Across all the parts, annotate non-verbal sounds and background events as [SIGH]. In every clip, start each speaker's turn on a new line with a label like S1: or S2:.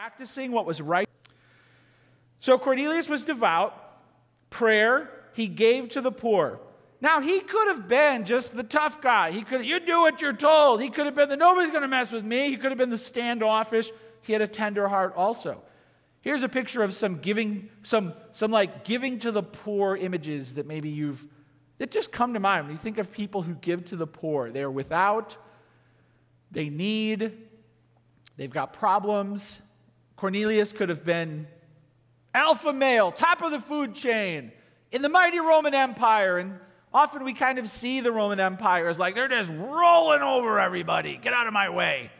S1: practicing what was right. So Cornelius was devout, prayer, he gave to the poor. Now, he could have been just the tough guy. He could you do what you're told. He could have been the nobody's going to mess with me. He could have been the standoffish. He had a tender heart also. Here's a picture of some giving, some, some like giving to the poor images that maybe you've, that just come to mind when you think of people who give to the poor. They are without, they need, they've got problems. Cornelius could have been alpha male, top of the food chain in the mighty Roman Empire. And often we kind of see the Roman Empire as like they're just rolling over everybody. Get out of my way.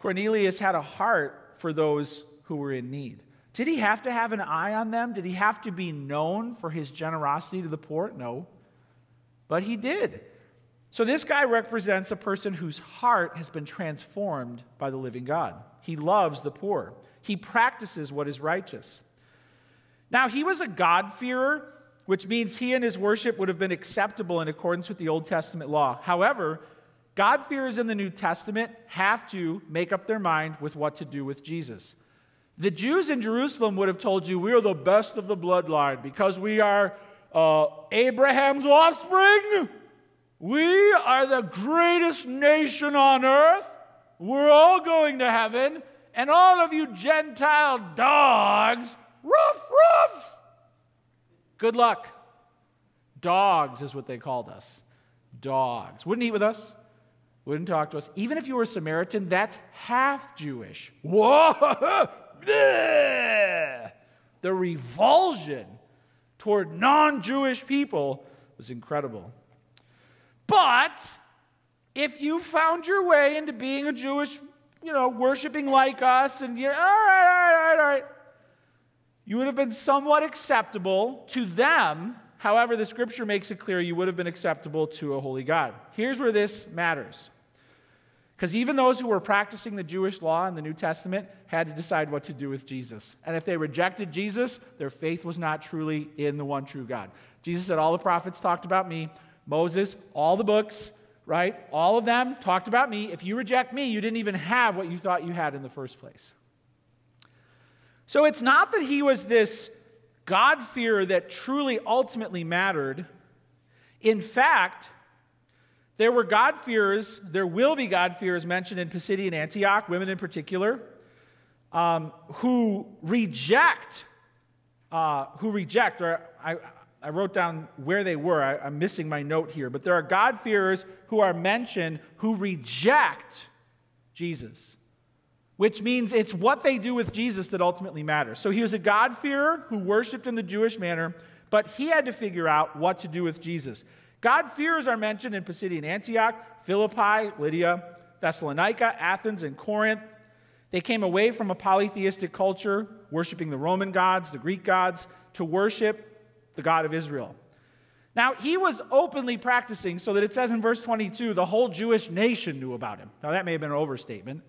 S1: Cornelius had a heart for those who were in need. Did he have to have an eye on them? Did he have to be known for his generosity to the poor? No. But he did. So this guy represents a person whose heart has been transformed by the living God. He loves the poor, he practices what is righteous. Now, he was a God-fearer, which means he and his worship would have been acceptable in accordance with the Old Testament law. However, God-fearers in the New Testament have to make up their mind with what to do with Jesus. The Jews in Jerusalem would have told you, We are the best of the bloodline because we are uh, Abraham's offspring. We are the greatest nation on earth. We're all going to heaven. And all of you Gentile dogs, ruff, ruff. Good luck. Dogs is what they called us. Dogs. Wouldn't eat with us, wouldn't talk to us. Even if you were a Samaritan, that's half Jewish. Whoa! [LAUGHS] The revulsion toward non Jewish people was incredible. But if you found your way into being a Jewish, you know, worshiping like us, and you, all right, all right, all right, all right, you would have been somewhat acceptable to them. However, the scripture makes it clear you would have been acceptable to a holy God. Here's where this matters. Because even those who were practicing the Jewish law in the New Testament had to decide what to do with Jesus. And if they rejected Jesus, their faith was not truly in the one true God. Jesus said, All the prophets talked about me. Moses, all the books, right? All of them talked about me. If you reject me, you didn't even have what you thought you had in the first place. So it's not that he was this God-fearer that truly ultimately mattered. In fact, there were God-fearers, there will be God-fearers mentioned in Pisidian Antioch, women in particular, um, who reject, uh, who reject, or I, I wrote down where they were. I, I'm missing my note here, but there are God-fearers who are mentioned who reject Jesus, which means it's what they do with Jesus that ultimately matters. So he was a God-fearer who worshiped in the Jewish manner, but he had to figure out what to do with Jesus. God-fearers are mentioned in Pisidian Antioch, Philippi, Lydia, Thessalonica, Athens, and Corinth. They came away from a polytheistic culture, worshiping the Roman gods, the Greek gods, to worship the God of Israel. Now, he was openly practicing so that it says in verse 22 the whole Jewish nation knew about him. Now, that may have been an overstatement,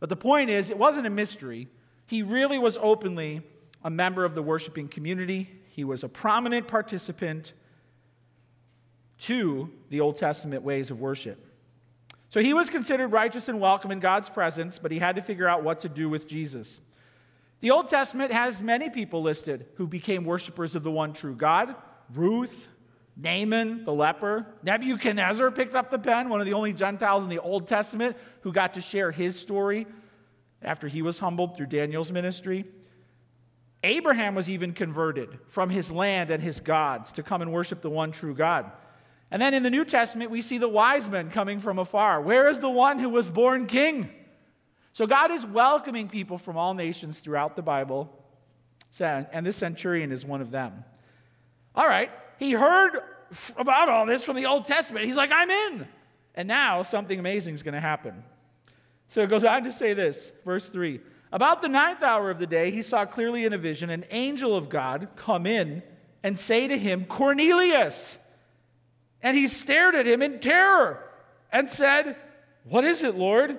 S1: but the point is, it wasn't a mystery. He really was openly a member of the worshiping community, he was a prominent participant to the Old Testament ways of worship. So he was considered righteous and welcome in God's presence, but he had to figure out what to do with Jesus. The Old Testament has many people listed who became worshipers of the one true God Ruth, Naaman, the leper. Nebuchadnezzar picked up the pen, one of the only Gentiles in the Old Testament who got to share his story after he was humbled through Daniel's ministry. Abraham was even converted from his land and his gods to come and worship the one true God. And then in the New Testament, we see the wise men coming from afar. Where is the one who was born king? So God is welcoming people from all nations throughout the Bible, and this centurion is one of them. All right, he heard about all this from the Old Testament. He's like, I'm in. And now something amazing is going to happen. So it goes on to say this, verse 3. About the ninth hour of the day, he saw clearly in a vision an angel of God come in and say to him, Cornelius. And he stared at him in terror and said, What is it, Lord?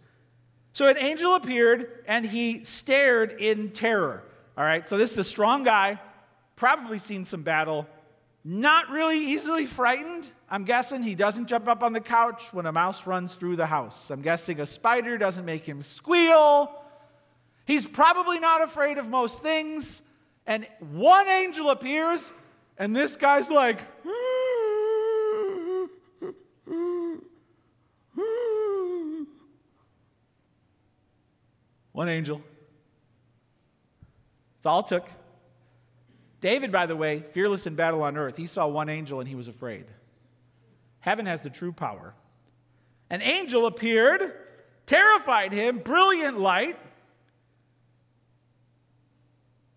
S1: So an angel appeared and he stared in terror. All right, so this is a strong guy, probably seen some battle, not really easily frightened. I'm guessing he doesn't jump up on the couch when a mouse runs through the house. I'm guessing a spider doesn't make him squeal. He's probably not afraid of most things. And one angel appears, and this guy's like, hmm, one angel. It's all it took. David, by the way, fearless in battle on earth, he saw one angel and he was afraid. Heaven has the true power. An angel appeared, terrified him, brilliant light,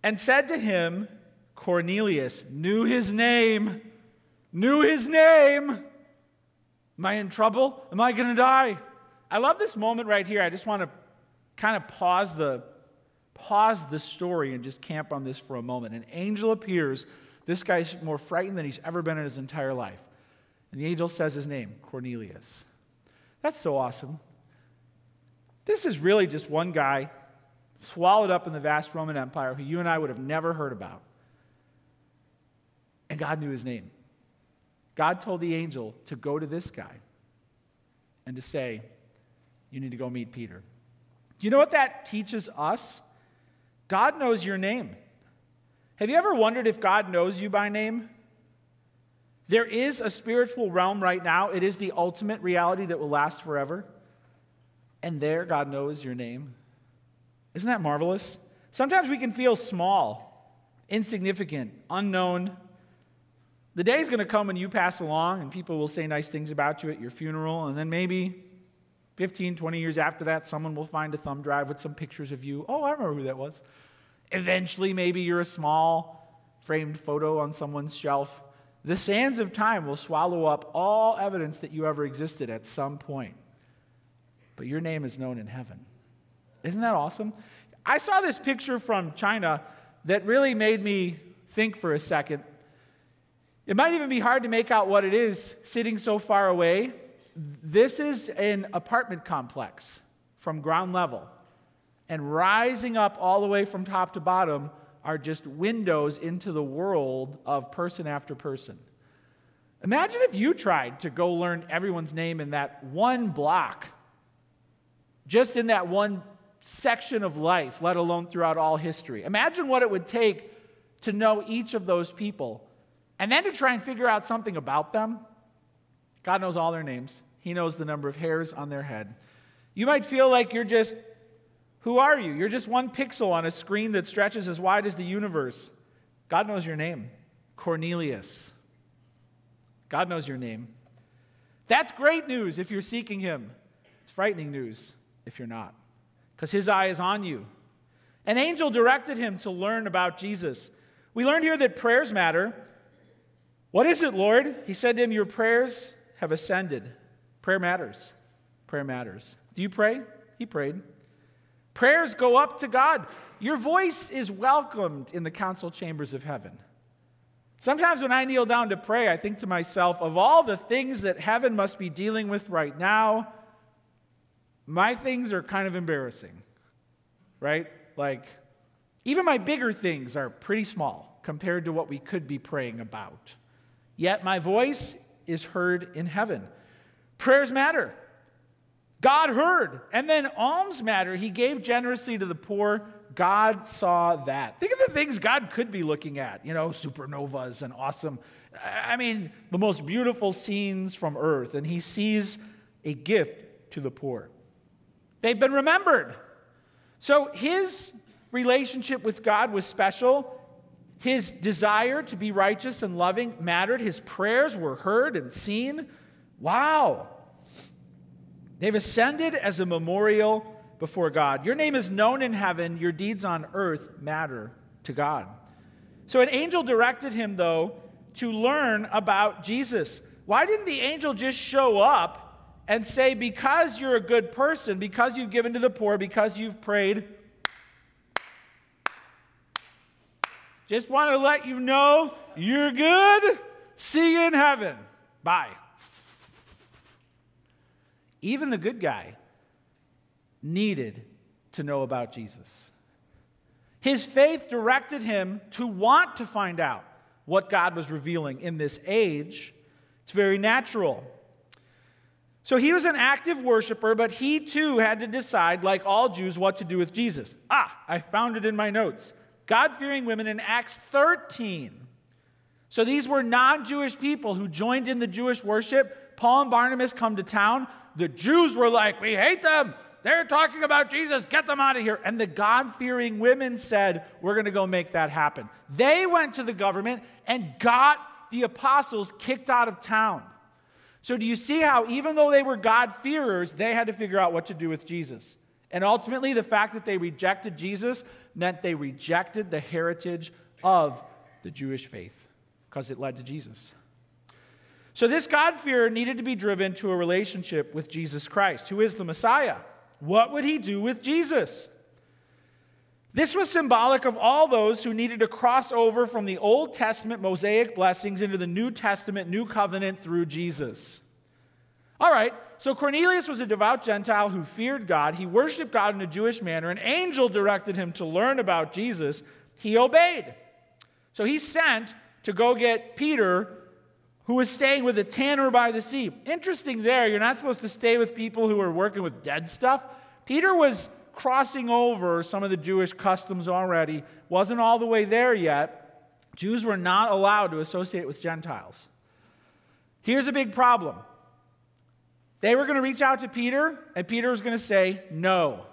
S1: and said to him, Cornelius, knew his name, knew his name. Am I in trouble? Am I going to die? I love this moment right here. I just want to kind of pause the pause the story and just camp on this for a moment. An angel appears. This guy's more frightened than he's ever been in his entire life. And the angel says his name, Cornelius. That's so awesome. This is really just one guy swallowed up in the vast Roman Empire who you and I would have never heard about. And God knew his name. God told the angel to go to this guy and to say, You need to go meet Peter. You know what that teaches us? God knows your name. Have you ever wondered if God knows you by name? There is a spiritual realm right now. It is the ultimate reality that will last forever. And there, God knows your name. Isn't that marvelous? Sometimes we can feel small, insignificant, unknown. The day is going to come when you pass along and people will say nice things about you at your funeral, and then maybe 15, 20 years after that, someone will find a thumb drive with some pictures of you. Oh, I remember who that was. Eventually, maybe you're a small framed photo on someone's shelf. The sands of time will swallow up all evidence that you ever existed at some point. But your name is known in heaven. Isn't that awesome? I saw this picture from China that really made me think for a second. It might even be hard to make out what it is sitting so far away, this is an apartment complex from ground level. And rising up all the way from top to bottom are just windows into the world of person after person. Imagine if you tried to go learn everyone's name in that one block, just in that one section of life, let alone throughout all history. Imagine what it would take to know each of those people and then to try and figure out something about them. God knows all their names, He knows the number of hairs on their head. You might feel like you're just, who are you? You're just one pixel on a screen that stretches as wide as the universe. God knows your name Cornelius. God knows your name. That's great news if you're seeking Him. It's frightening news if you're not, because His eye is on you. An angel directed him to learn about Jesus. We learned here that prayers matter. What is it, Lord? He said to him, Your prayers have ascended. Prayer matters. Prayer matters. Do you pray? He prayed. Prayers go up to God. Your voice is welcomed in the council chambers of heaven. Sometimes when I kneel down to pray, I think to myself, of all the things that heaven must be dealing with right now, my things are kind of embarrassing, right? Like, even my bigger things are pretty small compared to what we could be praying about. Yet my voice is heard in heaven. Prayers matter. God heard. And then alms matter. He gave generously to the poor. God saw that. Think of the things God could be looking at, you know, supernovas and awesome, I mean, the most beautiful scenes from earth. And he sees a gift to the poor. They've been remembered. So his relationship with God was special. His desire to be righteous and loving mattered. His prayers were heard and seen. Wow. They've ascended as a memorial before God. Your name is known in heaven, your deeds on earth matter to God. So an angel directed him, though, to learn about Jesus. Why didn't the angel just show up and say, Because you're a good person, because you've given to the poor, because you've prayed, just want to let you know you're good. See you in heaven. Bye. Even the good guy needed to know about Jesus. His faith directed him to want to find out what God was revealing in this age. It's very natural. So he was an active worshiper, but he too had to decide, like all Jews, what to do with Jesus. Ah, I found it in my notes. God fearing women in Acts 13. So these were non Jewish people who joined in the Jewish worship. Paul and Barnabas come to town. The Jews were like, We hate them. They're talking about Jesus. Get them out of here. And the God fearing women said, We're going to go make that happen. They went to the government and got the apostles kicked out of town. So, do you see how, even though they were God-fearers, they had to figure out what to do with Jesus? And ultimately, the fact that they rejected Jesus meant they rejected the heritage of the Jewish faith because it led to Jesus. So, this God fear needed to be driven to a relationship with Jesus Christ, who is the Messiah. What would he do with Jesus? This was symbolic of all those who needed to cross over from the Old Testament Mosaic blessings into the New Testament New Covenant through Jesus. All right, so Cornelius was a devout Gentile who feared God. He worshiped God in a Jewish manner. An angel directed him to learn about Jesus. He obeyed. So he sent to go get Peter, who was staying with a tanner by the sea. Interesting there, you're not supposed to stay with people who are working with dead stuff. Peter was crossing over some of the Jewish customs already, wasn't all the way there yet. Jews were not allowed to associate with Gentiles. Here's a big problem. They were going to reach out to Peter, and Peter was going to say, No,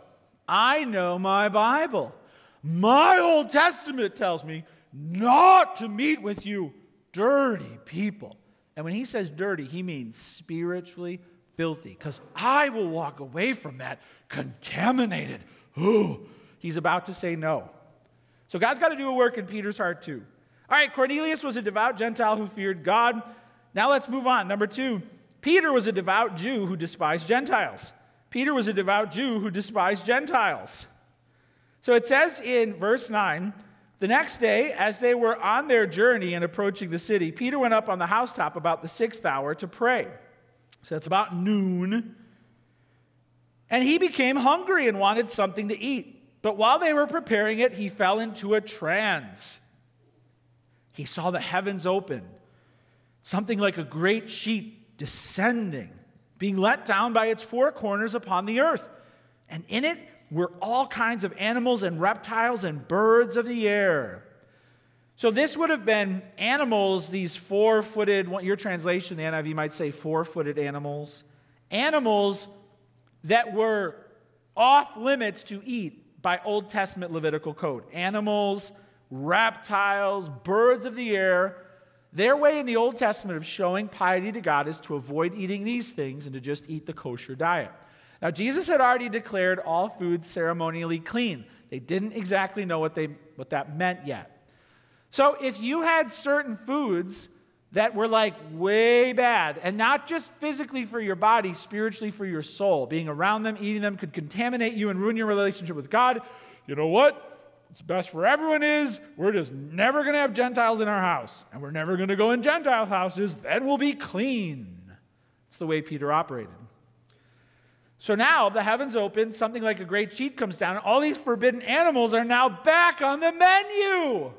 S1: I know my Bible. My Old Testament tells me not to meet with you dirty people. And when he says dirty, he means spiritually filthy, because I will walk away from that contaminated. Ooh, [GASPS] he's about to say no. So God's got to do a work in Peter's heart too. All right, Cornelius was a devout Gentile who feared God. Now let's move on. Number two, Peter was a devout Jew who despised Gentiles. Peter was a devout Jew who despised Gentiles. So it says in verse 9 the next day, as they were on their journey and approaching the city, Peter went up on the housetop about the sixth hour to pray. So it's about noon. And he became hungry and wanted something to eat. But while they were preparing it, he fell into a trance. He saw the heavens open, something like a great sheet descending, being let down by its four corners upon the earth. And in it were all kinds of animals and reptiles and birds of the air. So this would have been animals, these four footed, your translation, the NIV might say four footed animals, animals that were off limits to eat by Old Testament Levitical code. Animals, reptiles, birds of the air. Their way in the Old Testament of showing piety to God is to avoid eating these things and to just eat the kosher diet. Now, Jesus had already declared all foods ceremonially clean. They didn't exactly know what, they, what that meant yet. So if you had certain foods that were like way bad, and not just physically for your body, spiritually for your soul, being around them, eating them could contaminate you and ruin your relationship with God, you know what? What's best for everyone is we're just never going to have Gentiles in our house, and we're never going to go in Gentile houses, then we'll be clean. It's the way Peter operated. So now the heavens open, something like a great sheet comes down, and all these forbidden animals are now back on the menu.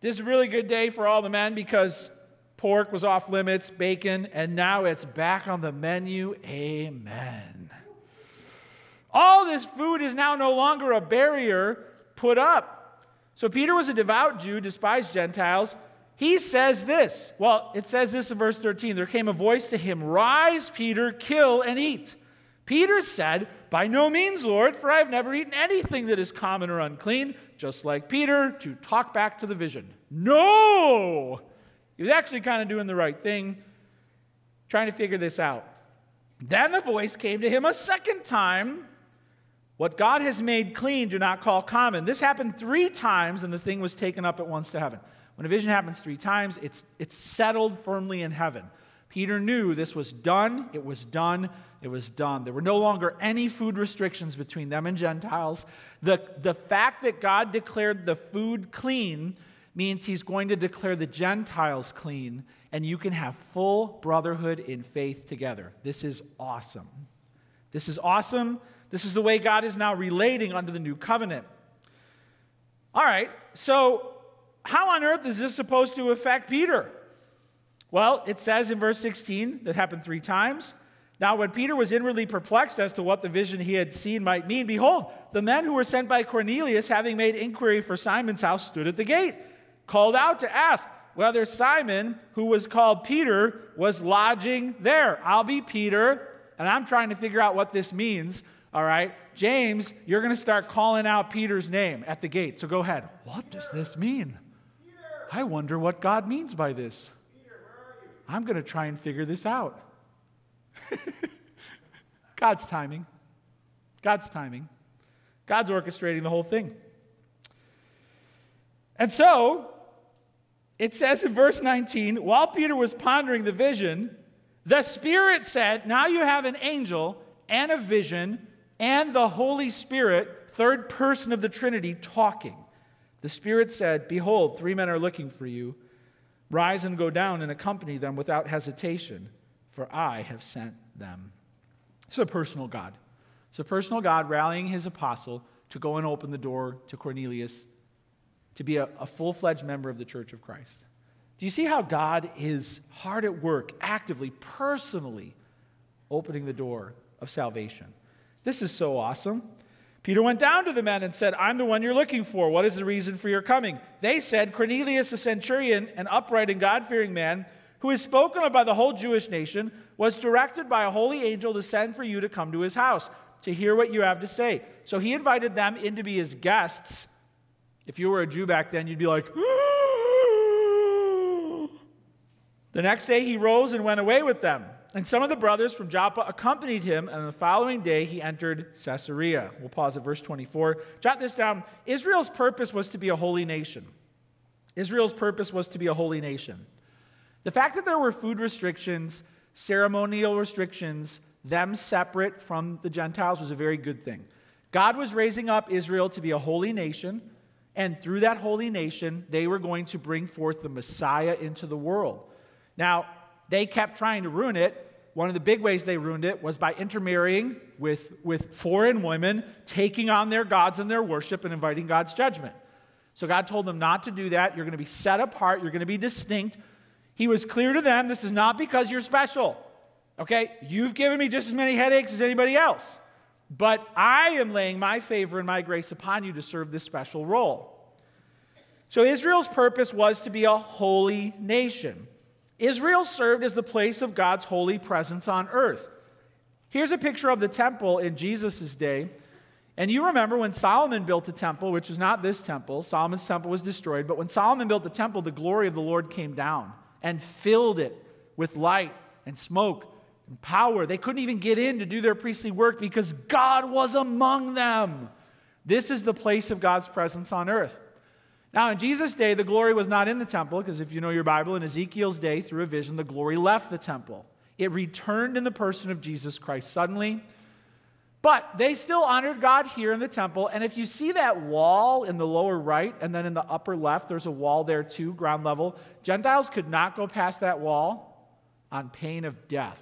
S1: This is a really good day for all the men because pork was off limits, bacon, and now it's back on the menu. Amen. All this food is now no longer a barrier put up. So Peter was a devout Jew, despised Gentiles. He says this. Well, it says this in verse 13. There came a voice to him Rise, Peter, kill and eat. Peter said, By no means, Lord, for I have never eaten anything that is common or unclean, just like Peter, to talk back to the vision. No! He was actually kind of doing the right thing, trying to figure this out. Then the voice came to him a second time What God has made clean, do not call common. This happened three times, and the thing was taken up at once to heaven. When a vision happens three times, it's, it's settled firmly in heaven. Peter knew this was done, it was done, It was done. There were no longer any food restrictions between them and Gentiles. The, the fact that God declared the food clean means he's going to declare the Gentiles clean, and you can have full brotherhood in faith together. This is awesome. This is awesome. This is the way God is now relating under the new covenant. All right, so how on earth is this supposed to affect Peter? Well, it says in verse 16 that happened three times. Now, when Peter was inwardly perplexed as to what the vision he had seen might mean, behold, the men who were sent by Cornelius, having made inquiry for Simon's house, stood at the gate, called out to ask whether Simon, who was called Peter, was lodging there. I'll be Peter, and I'm trying to figure out what this means. All right, James, you're going to start calling out Peter's name at the gate. So go ahead. What does this mean? I wonder what God means by this. I'm going to try and figure this out. [LAUGHS] God's timing. God's timing. God's orchestrating the whole thing. And so, it says in verse 19, while Peter was pondering the vision, the Spirit said, Now you have an angel and a vision and the Holy Spirit, third person of the Trinity, talking. The Spirit said, Behold, three men are looking for you. Rise and go down and accompany them without hesitation for I have sent them. It's a personal God. It's a personal God rallying his apostle to go and open the door to Cornelius to be a, a full fledged member of the church of Christ. Do you see how God is hard at work, actively, personally opening the door of salvation? This is so awesome. Peter went down to the men and said, I'm the one you're looking for. What is the reason for your coming? They said, Cornelius, a centurion, an upright and God fearing man, who is spoken of by the whole Jewish nation, was directed by a holy angel to send for you to come to his house to hear what you have to say. So he invited them in to be his guests. If you were a Jew back then, you'd be like, [GASPS] The next day he rose and went away with them. And some of the brothers from Joppa accompanied him, and the following day he entered Caesarea. We'll pause at verse 24. Jot this down. Israel's purpose was to be a holy nation. Israel's purpose was to be a holy nation. The fact that there were food restrictions, ceremonial restrictions, them separate from the Gentiles was a very good thing. God was raising up Israel to be a holy nation, and through that holy nation, they were going to bring forth the Messiah into the world. Now, they kept trying to ruin it. One of the big ways they ruined it was by intermarrying with, with foreign women, taking on their gods and their worship, and inviting God's judgment. So God told them not to do that. You're going to be set apart, you're going to be distinct. He was clear to them this is not because you're special. Okay? You've given me just as many headaches as anybody else. But I am laying my favor and my grace upon you to serve this special role. So Israel's purpose was to be a holy nation. Israel served as the place of God's holy presence on earth. Here's a picture of the temple in Jesus' day. And you remember when Solomon built the temple, which was not this temple, Solomon's temple was destroyed, but when Solomon built the temple, the glory of the Lord came down and filled it with light and smoke and power. They couldn't even get in to do their priestly work because God was among them. This is the place of God's presence on earth. Now, in Jesus' day, the glory was not in the temple, because if you know your Bible, in Ezekiel's day, through a vision, the glory left the temple. It returned in the person of Jesus Christ suddenly. But they still honored God here in the temple. And if you see that wall in the lower right and then in the upper left, there's a wall there too, ground level. Gentiles could not go past that wall on pain of death.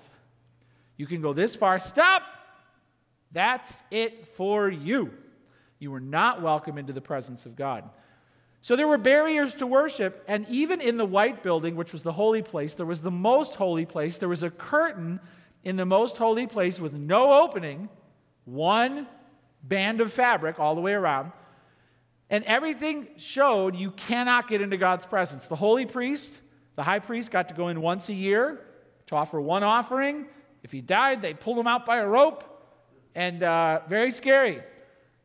S1: You can go this far, stop. That's it for you. You were not welcome into the presence of God. So there were barriers to worship, and even in the white building, which was the holy place, there was the most holy place. There was a curtain in the most holy place with no opening one band of fabric all the way around. And everything showed you cannot get into God's presence. The holy priest, the high priest, got to go in once a year to offer one offering. If he died, they pulled him out by a rope, and uh, very scary.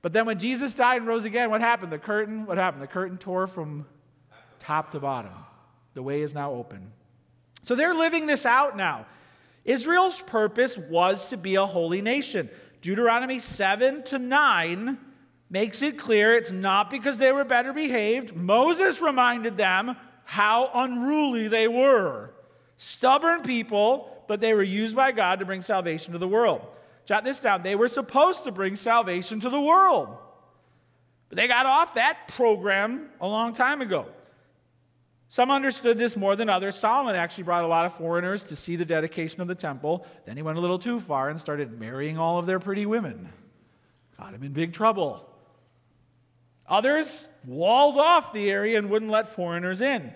S1: But then when Jesus died and rose again, what happened? The curtain, what happened? The curtain tore from top to bottom. The way is now open. So they're living this out now. Israel's purpose was to be a holy nation. Deuteronomy 7 to 9 makes it clear it's not because they were better behaved. Moses reminded them how unruly they were. Stubborn people but they were used by God to bring salvation to the world. Jot this down. They were supposed to bring salvation to the world. But they got off that program a long time ago. Some understood this more than others. Solomon actually brought a lot of foreigners to see the dedication of the temple. Then he went a little too far and started marrying all of their pretty women. Got him in big trouble. Others walled off the area and wouldn't let foreigners in.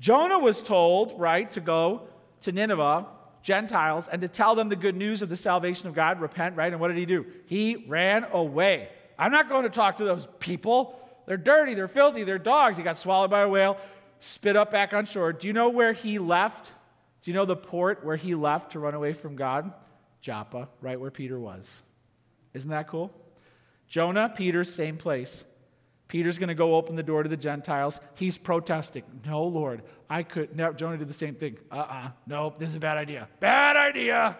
S1: Jonah was told, right, to go to Nineveh, Gentiles, and to tell them the good news of the salvation of God, repent, right? And what did he do? He ran away. I'm not going to talk to those people. They're dirty, they're filthy, they're dogs. He got swallowed by a whale, spit up back on shore. Do you know where he left? Do you know the port where he left to run away from God? Joppa, right where Peter was. Isn't that cool? Jonah, Peter, same place. Peter's going to go open the door to the Gentiles. He's protesting. No, Lord, I could. No, Jonah did the same thing. Uh uh-uh, uh Nope, this is a bad idea. Bad idea.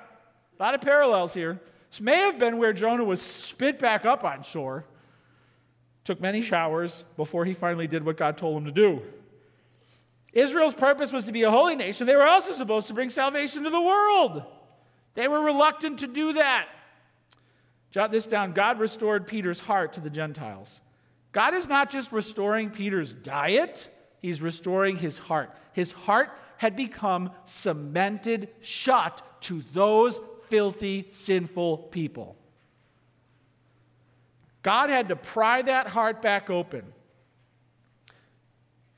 S1: A lot of parallels here. This may have been where Jonah was spit back up on shore. Took many showers before he finally did what God told him to do. Israel's purpose was to be a holy nation. They were also supposed to bring salvation to the world. They were reluctant to do that. Jot this down God restored Peter's heart to the Gentiles. God is not just restoring Peter's diet, he's restoring his heart. His heart had become cemented shut to those filthy, sinful people. God had to pry that heart back open.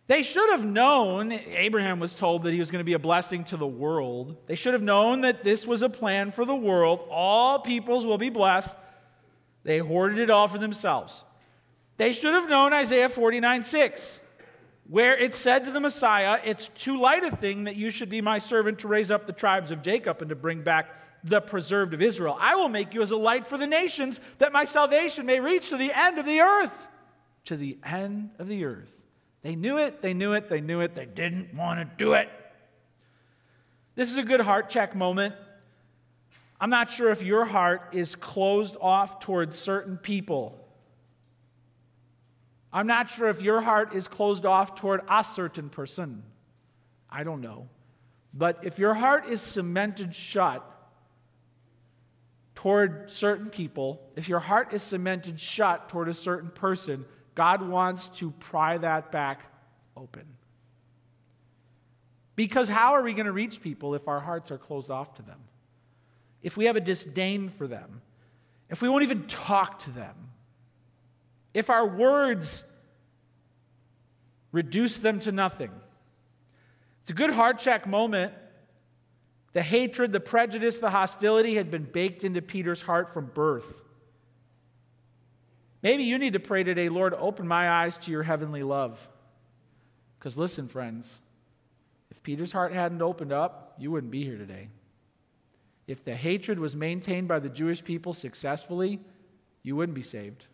S1: They should have known, Abraham was told that he was going to be a blessing to the world. They should have known that this was a plan for the world. All peoples will be blessed. They hoarded it all for themselves. They should have known Isaiah 49 6, where it said to the Messiah, It's too light a thing that you should be my servant to raise up the tribes of Jacob and to bring back the preserved of Israel. I will make you as a light for the nations, that my salvation may reach to the end of the earth. To the end of the earth. They knew it, they knew it, they knew it, they didn't want to do it. This is a good heart check moment. I'm not sure if your heart is closed off towards certain people. I'm not sure if your heart is closed off toward a certain person. I don't know. But if your heart is cemented shut toward certain people, if your heart is cemented shut toward a certain person, God wants to pry that back open. Because how are we going to reach people if our hearts are closed off to them? If we have a disdain for them? If we won't even talk to them? If our words reduce them to nothing? It's a good heart check moment the hatred, the prejudice, the hostility had been baked into Peter's heart from birth. Maybe you need to pray today, Lord, open my eyes to your heavenly love. Because listen, friends, if Peter's heart hadn't opened up, you wouldn't be here today. If the hatred was maintained by the Jewish people successfully, you wouldn't be saved.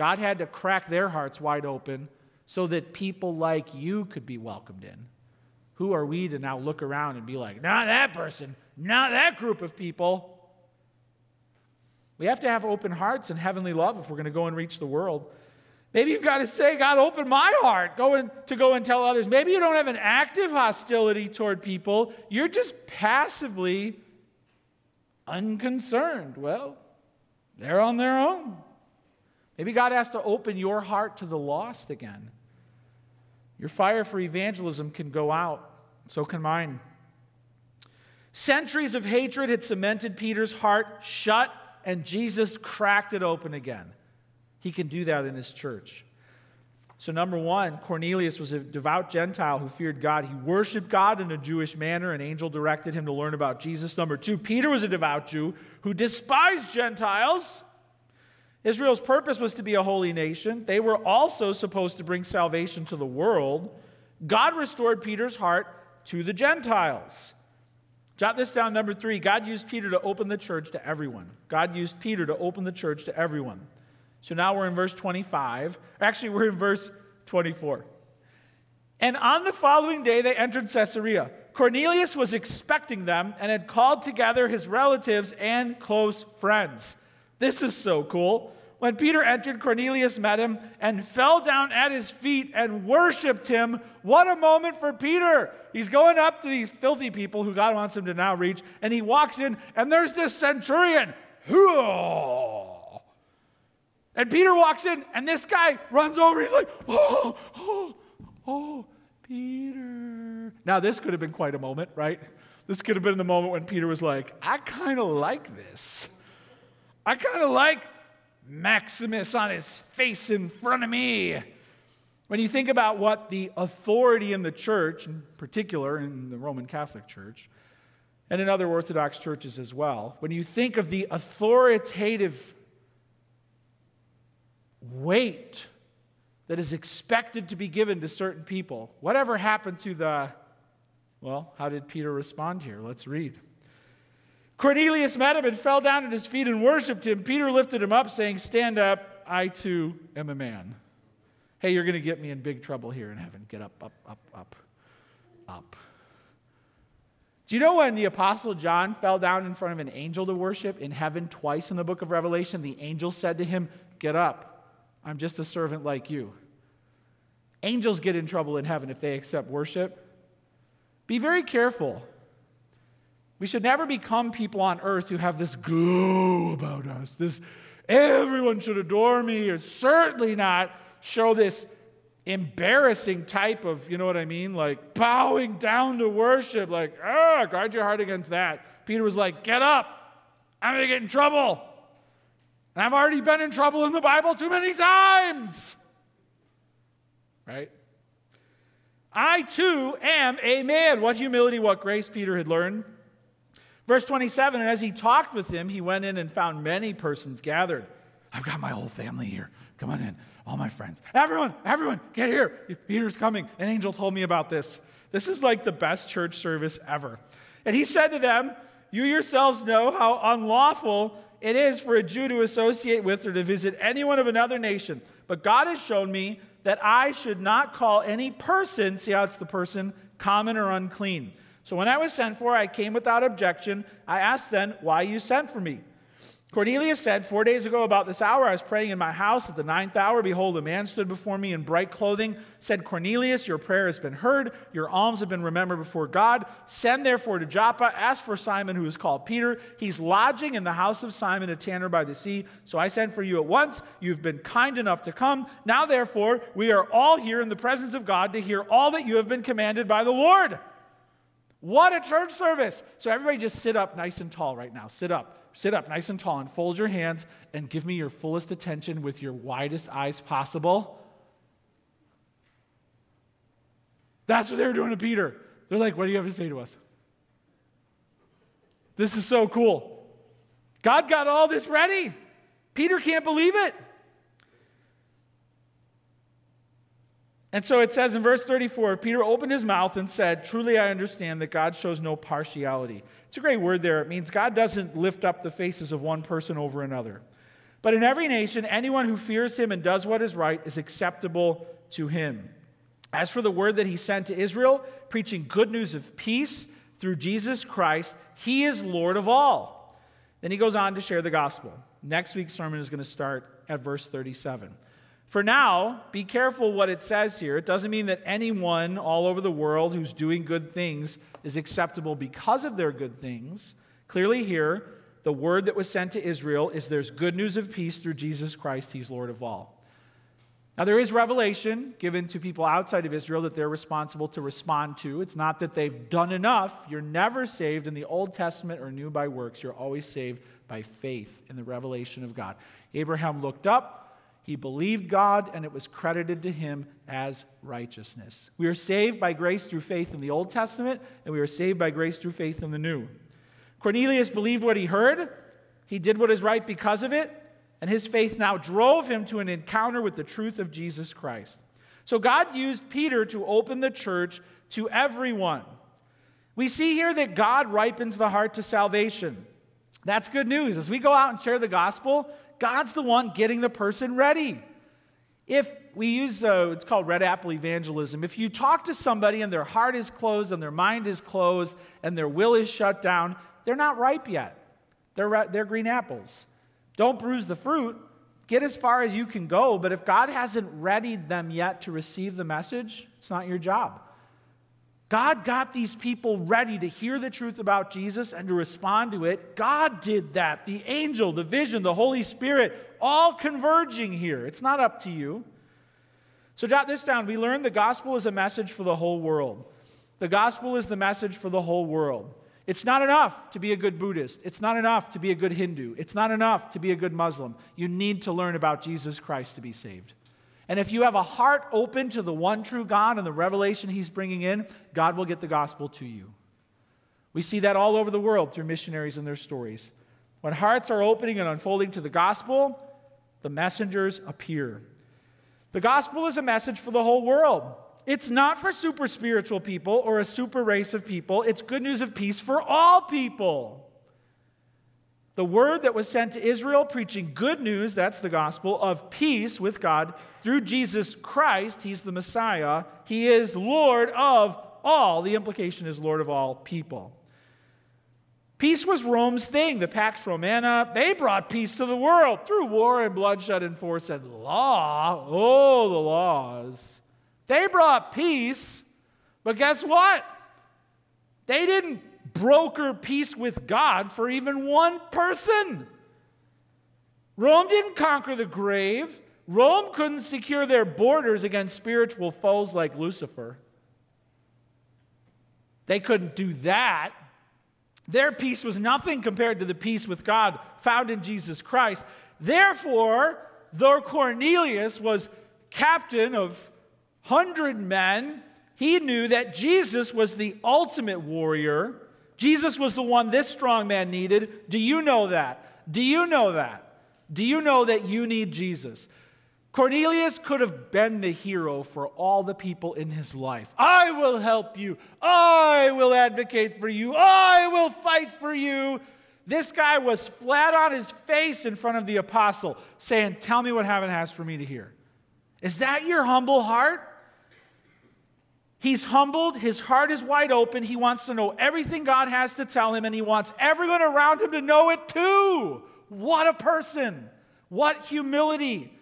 S1: God had to crack their hearts wide open so that people like you could be welcomed in who are we to now look around and be like, not that person, not that group of people? We have to have open hearts and heavenly love if we're going to go and reach the world. Maybe you've got to say, God, open my heart go in, to go and tell others. Maybe you don't have an active hostility toward people, you're just passively unconcerned. Well, they're on their own. Maybe God has to open your heart to the lost again. Your fire for evangelism can go out. So can mine. Centuries of hatred had cemented Peter's heart shut, and Jesus cracked it open again. He can do that in his church. So, number one, Cornelius was a devout Gentile who feared God. He worshiped God in a Jewish manner. An angel directed him to learn about Jesus. Number two, Peter was a devout Jew who despised Gentiles. Israel's purpose was to be a holy nation. They were also supposed to bring salvation to the world. God restored Peter's heart to the Gentiles. Jot this down, number three. God used Peter to open the church to everyone. God used Peter to open the church to everyone. So now we're in verse 25. Actually, we're in verse 24. And on the following day, they entered Caesarea. Cornelius was expecting them and had called together his relatives and close friends. This is so cool. When Peter entered, Cornelius met him and fell down at his feet and worshiped him. What a moment for Peter! He's going up to these filthy people who God wants him to now reach, and he walks in, and there's this centurion. And Peter walks in, and this guy runs over. He's like, oh, oh, oh, Peter. Now, this could have been quite a moment, right? This could have been the moment when Peter was like, I kind of like this. I kind of like Maximus on his face in front of me. When you think about what the authority in the church, in particular in the Roman Catholic Church, and in other Orthodox churches as well, when you think of the authoritative weight that is expected to be given to certain people, whatever happened to the, well, how did Peter respond here? Let's read. Cornelius met him and fell down at his feet and worshiped him. Peter lifted him up, saying, Stand up, I too am a man. Hey, you're going to get me in big trouble here in heaven. Get up, up, up, up, up. Do you know when the Apostle John fell down in front of an angel to worship in heaven twice in the book of Revelation? The angel said to him, Get up. I'm just a servant like you. Angels get in trouble in heaven if they accept worship. Be very careful. We should never become people on earth who have this glow about us, this everyone should adore me, or certainly not show this embarrassing type of, you know what I mean, like bowing down to worship, like, ah, guard your heart against that. Peter was like, get up, I'm gonna get in trouble. And I've already been in trouble in the Bible too many times. Right? I too am a man. What humility, what grace Peter had learned. Verse 27 And as he talked with him, he went in and found many persons gathered. I've got my whole family here. Come on in, all my friends. Everyone, everyone, get here. Peter's coming. An angel told me about this. This is like the best church service ever. And he said to them, You yourselves know how unlawful it is for a Jew to associate with or to visit anyone of another nation. But God has shown me that I should not call any person, see how it's the person, common or unclean. So when I was sent for, I came without objection. I asked then, Why you sent for me? Cornelius said, Four days ago, about this hour, I was praying in my house at the ninth hour. Behold, a man stood before me in bright clothing, said, Cornelius, your prayer has been heard. Your alms have been remembered before God. Send therefore to Joppa, ask for Simon, who is called Peter. He's lodging in the house of Simon, a tanner by the sea. So I sent for you at once. You've been kind enough to come. Now, therefore, we are all here in the presence of God to hear all that you have been commanded by the Lord. What a church service. So, everybody just sit up nice and tall right now. Sit up. Sit up nice and tall and fold your hands and give me your fullest attention with your widest eyes possible. That's what they were doing to Peter. They're like, What do you have to say to us? This is so cool. God got all this ready. Peter can't believe it. And so it says in verse 34 Peter opened his mouth and said, Truly I understand that God shows no partiality. It's a great word there. It means God doesn't lift up the faces of one person over another. But in every nation, anyone who fears him and does what is right is acceptable to him. As for the word that he sent to Israel, preaching good news of peace through Jesus Christ, he is Lord of all. Then he goes on to share the gospel. Next week's sermon is going to start at verse 37. For now, be careful what it says here. It doesn't mean that anyone all over the world who's doing good things is acceptable because of their good things. Clearly, here, the word that was sent to Israel is there's good news of peace through Jesus Christ, He's Lord of all. Now, there is revelation given to people outside of Israel that they're responsible to respond to. It's not that they've done enough. You're never saved in the Old Testament or new by works. You're always saved by faith in the revelation of God. Abraham looked up, he believed God, and it was credited to him as righteousness. We are saved by grace through faith in the Old Testament, and we are saved by grace through faith in the New. Cornelius believed what he heard, he did what is right because of it, and his faith now drove him to an encounter with the truth of Jesus Christ. So God used Peter to open the church to everyone. We see here that God ripens the heart to salvation. That's good news. As we go out and share the gospel, God's the one getting the person ready. If we use, uh, it's called red apple evangelism, if you talk to somebody and their heart is closed and their mind is closed and their will is shut down, they're not ripe yet. They're, they're green apples. Don't bruise the fruit, get as far as you can go, but if God hasn't readied them yet to receive the message, it's not your job. God got these people ready to hear the truth about Jesus and to respond to it. God did that. The angel, the vision, the Holy Spirit, all converging here. It's not up to you. So, jot this down. We learned the gospel is a message for the whole world. The gospel is the message for the whole world. It's not enough to be a good Buddhist. It's not enough to be a good Hindu. It's not enough to be a good Muslim. You need to learn about Jesus Christ to be saved. And if you have a heart open to the one true God and the revelation He's bringing in, God will get the gospel to you. We see that all over the world through missionaries and their stories. When hearts are opening and unfolding to the gospel, the messengers appear. The gospel is a message for the whole world. It's not for super spiritual people or a super race of people. It's good news of peace for all people. The word that was sent to Israel, preaching good news, that's the gospel, of peace with God through Jesus Christ. He's the Messiah. He is Lord of all. The implication is Lord of all people. Peace was Rome's thing. The Pax Romana, they brought peace to the world through war and bloodshed and force and law. Oh, the laws. They brought peace, but guess what? They didn't broker peace with God for even one person. Rome didn't conquer the grave. Rome couldn't secure their borders against spiritual foes like Lucifer. They couldn't do that. Their peace was nothing compared to the peace with God found in Jesus Christ. Therefore, though Cornelius was captain of 100 men, he knew that Jesus was the ultimate warrior Jesus was the one this strong man needed. Do you know that? Do you know that? Do you know that you need Jesus? Cornelius could have been the hero for all the people in his life. I will help you. I will advocate for you. I will fight for you. This guy was flat on his face in front of the apostle, saying, Tell me what heaven has for me to hear. Is that your humble heart? He's humbled, his heart is wide open. He wants to know everything God has to tell him, and he wants everyone around him to know it too. What a person! What humility!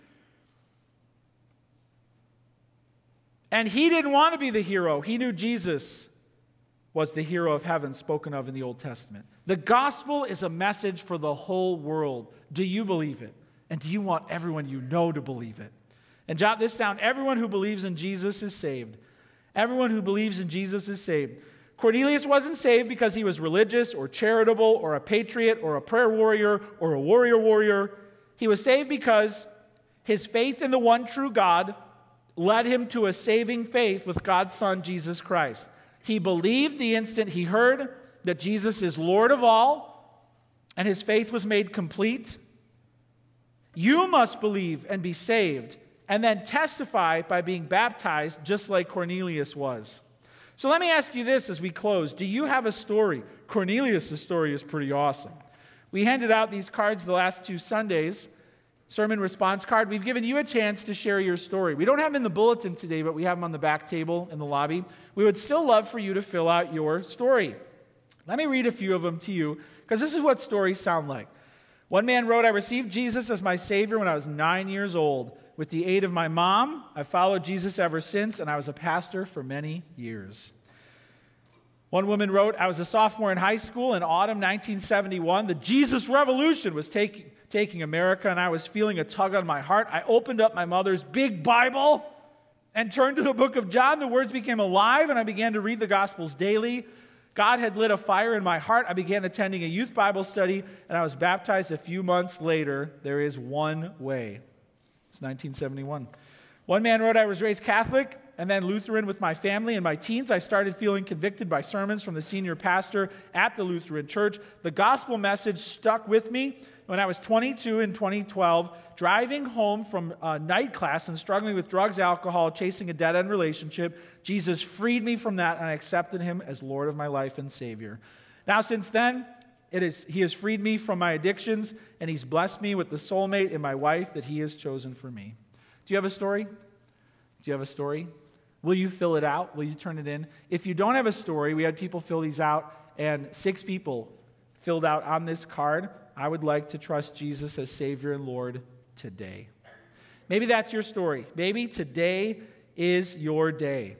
S1: And he didn't want to be the hero. He knew Jesus was the hero of heaven spoken of in the Old Testament. The gospel is a message for the whole world. Do you believe it? And do you want everyone you know to believe it? And jot this down everyone who believes in Jesus is saved. Everyone who believes in Jesus is saved. Cornelius wasn't saved because he was religious or charitable or a patriot or a prayer warrior or a warrior warrior. He was saved because his faith in the one true God led him to a saving faith with God's Son, Jesus Christ. He believed the instant he heard that Jesus is Lord of all, and his faith was made complete. You must believe and be saved and then testify by being baptized just like Cornelius was. So let me ask you this as we close Do you have a story? Cornelius' story is pretty awesome. We handed out these cards the last two Sundays, sermon response card. We've given you a chance to share your story. We don't have them in the bulletin today, but we have them on the back table in the lobby. We would still love for you to fill out your story. Let me read a few of them to you because this is what stories sound like. One man wrote, I received Jesus as my Savior when I was nine years old. With the aid of my mom, I followed Jesus ever since, and I was a pastor for many years. One woman wrote, I was a sophomore in high school in autumn 1971. The Jesus Revolution was take, taking America, and I was feeling a tug on my heart. I opened up my mother's big Bible and turned to the book of John. The words became alive, and I began to read the Gospels daily. God had lit a fire in my heart. I began attending a youth Bible study, and I was baptized a few months later. There is one way. It's 1971. One man wrote, I was raised Catholic and then Lutheran with my family. In my teens, I started feeling convicted by sermons from the senior pastor at the Lutheran church. The gospel message stuck with me when I was 22 in 2012, driving home from a night class and struggling with drugs, alcohol, chasing a dead end relationship. Jesus freed me from that, and I accepted him as Lord of my life and Savior. Now, since then, it is, he has freed me from my addictions, and He's blessed me with the soulmate and my wife that He has chosen for me. Do you have a story? Do you have a story? Will you fill it out? Will you turn it in? If you don't have a story, we had people fill these out, and six people filled out on this card. I would like to trust Jesus as Savior and Lord today. Maybe that's your story. Maybe today is your day.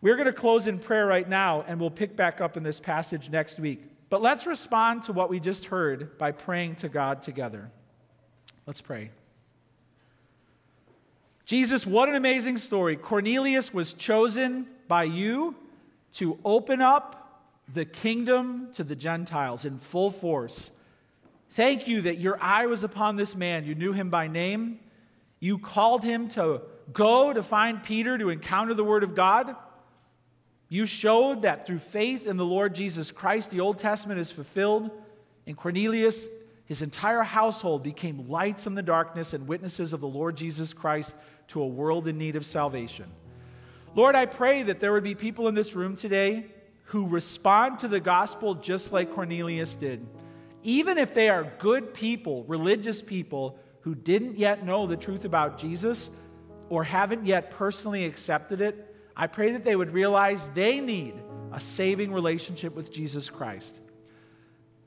S1: We're going to close in prayer right now, and we'll pick back up in this passage next week. But let's respond to what we just heard by praying to God together. Let's pray. Jesus, what an amazing story. Cornelius was chosen by you to open up the kingdom to the Gentiles in full force. Thank you that your eye was upon this man. You knew him by name. You called him to go to find Peter to encounter the Word of God. You showed that through faith in the Lord Jesus Christ, the Old Testament is fulfilled. And Cornelius, his entire household became lights in the darkness and witnesses of the Lord Jesus Christ to a world in need of salvation. Lord, I pray that there would be people in this room today who respond to the gospel just like Cornelius did. Even if they are good people, religious people who didn't yet know the truth about Jesus or haven't yet personally accepted it, I pray that they would realize they need a saving relationship with Jesus Christ.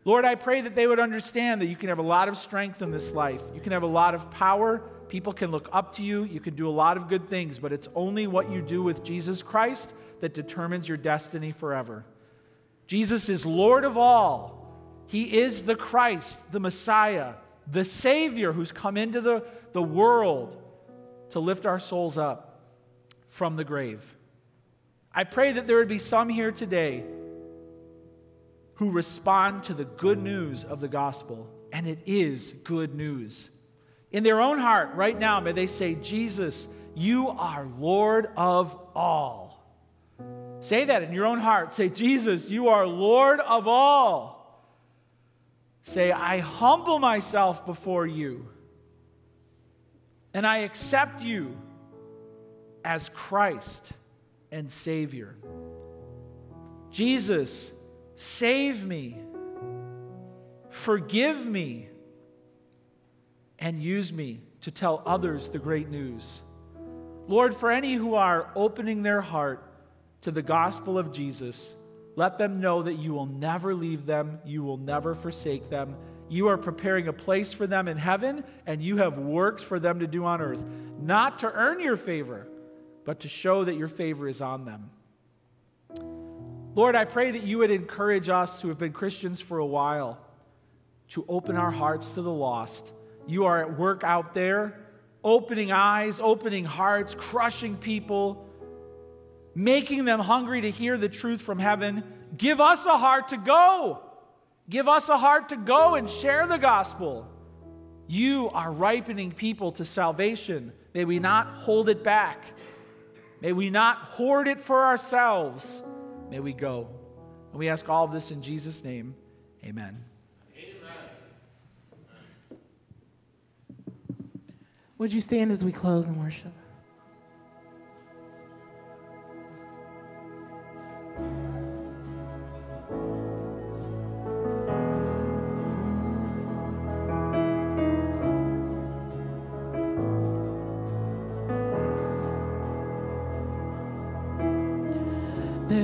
S1: Lord, I pray that they would understand that you can have a lot of strength in this life. You can have a lot of power. People can look up to you. You can do a lot of good things, but it's only what you do with Jesus Christ that determines your destiny forever. Jesus is Lord of all. He is the Christ, the Messiah, the Savior who's come into the, the world to lift our souls up from the grave. I pray that there would be some here today who respond to the good news of the gospel, and it is good news. In their own heart, right now, may they say, Jesus, you are Lord of all. Say that in your own heart. Say, Jesus, you are Lord of all. Say, I humble myself before you, and I accept you as Christ and Savior. Jesus, save me, forgive me, and use me to tell others the great news. Lord, for any who are opening their heart to the gospel of Jesus, let them know that you will never leave them, you will never forsake them. You are preparing a place for them in heaven, and you have works for them to do on earth, not to earn your favor but to show that your favor is on them. Lord, I pray that you would encourage us who have been Christians for a while to open our hearts to the lost. You are at work out there, opening eyes, opening hearts, crushing people, making them hungry to hear the truth from heaven. Give us a heart to go. Give us a heart to go and share the gospel. You are ripening people to salvation. May we not hold it back. May we not hoard it for ourselves. May we go. And we ask all of this in Jesus' name. Amen.
S2: Would you stand as we close and worship?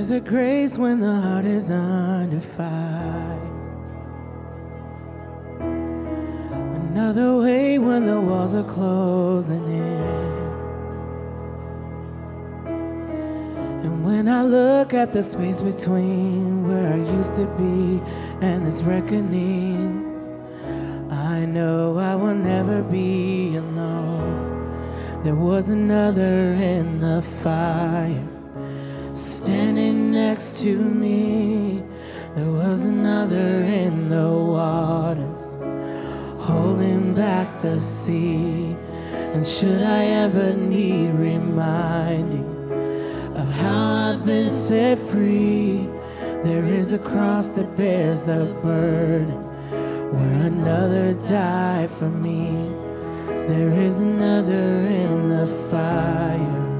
S2: There's a grace when the heart is under fire. Another way when the walls are closing in. And when I look at the space between where I used to be and this reckoning, I know I will never be alone. There was another in the fire standing next to me. There was another in the waters, holding back the sea. And should I ever need reminding of how I've been set free, there is a cross that bears the burden where another died for me. There is another in the fire.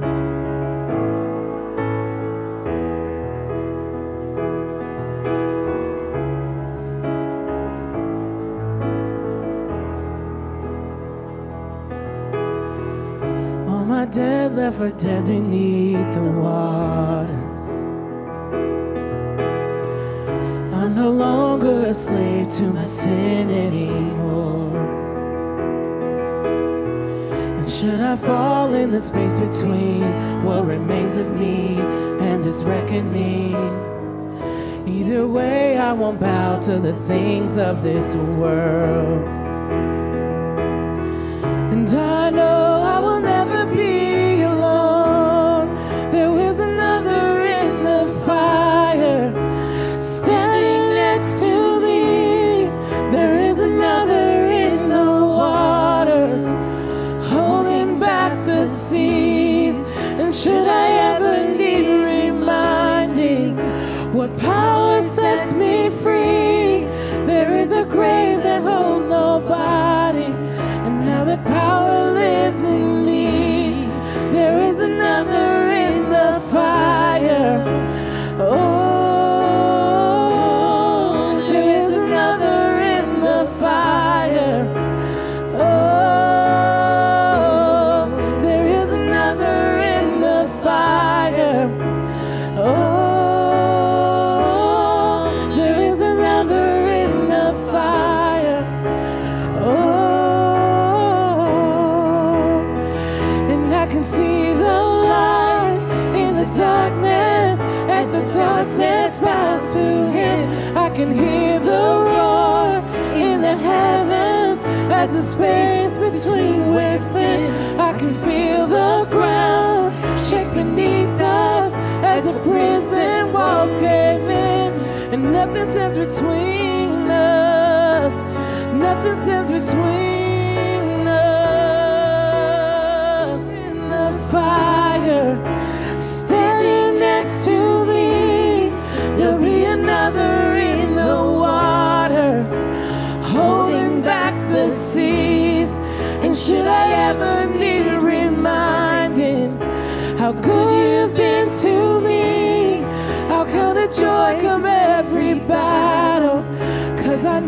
S2: Dead left for dead beneath the waters. I'm no longer a slave to my sin anymore. And should I fall in the space between what remains of me and this reckoning? Either way, I won't bow to the things of this world. Space between wears thin. I can feel the ground shake beneath us as the prison walls cave in, and nothing stands between us. Nothing stands between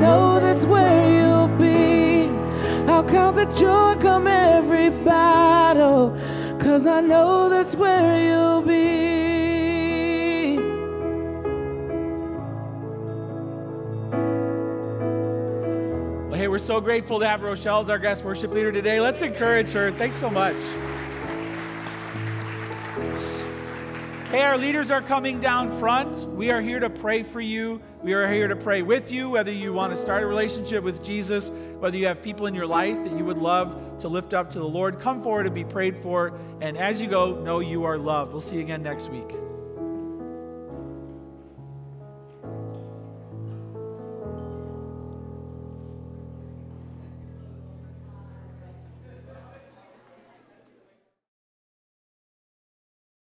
S2: know that's where you'll be. I'll count the joy come every battle. Cause I know that's where you'll be.
S1: Well, hey, we're so grateful to have Rochelle as our guest worship leader today. Let's encourage her. Thanks so much. Hey, our leaders are coming down front. We are here to pray for you. We are here to pray with you, whether you want to start a relationship with Jesus, whether you have people in your life that you would love to lift up to the Lord. Come forward and be prayed for. And as you go, know you are loved. We'll see you again next week.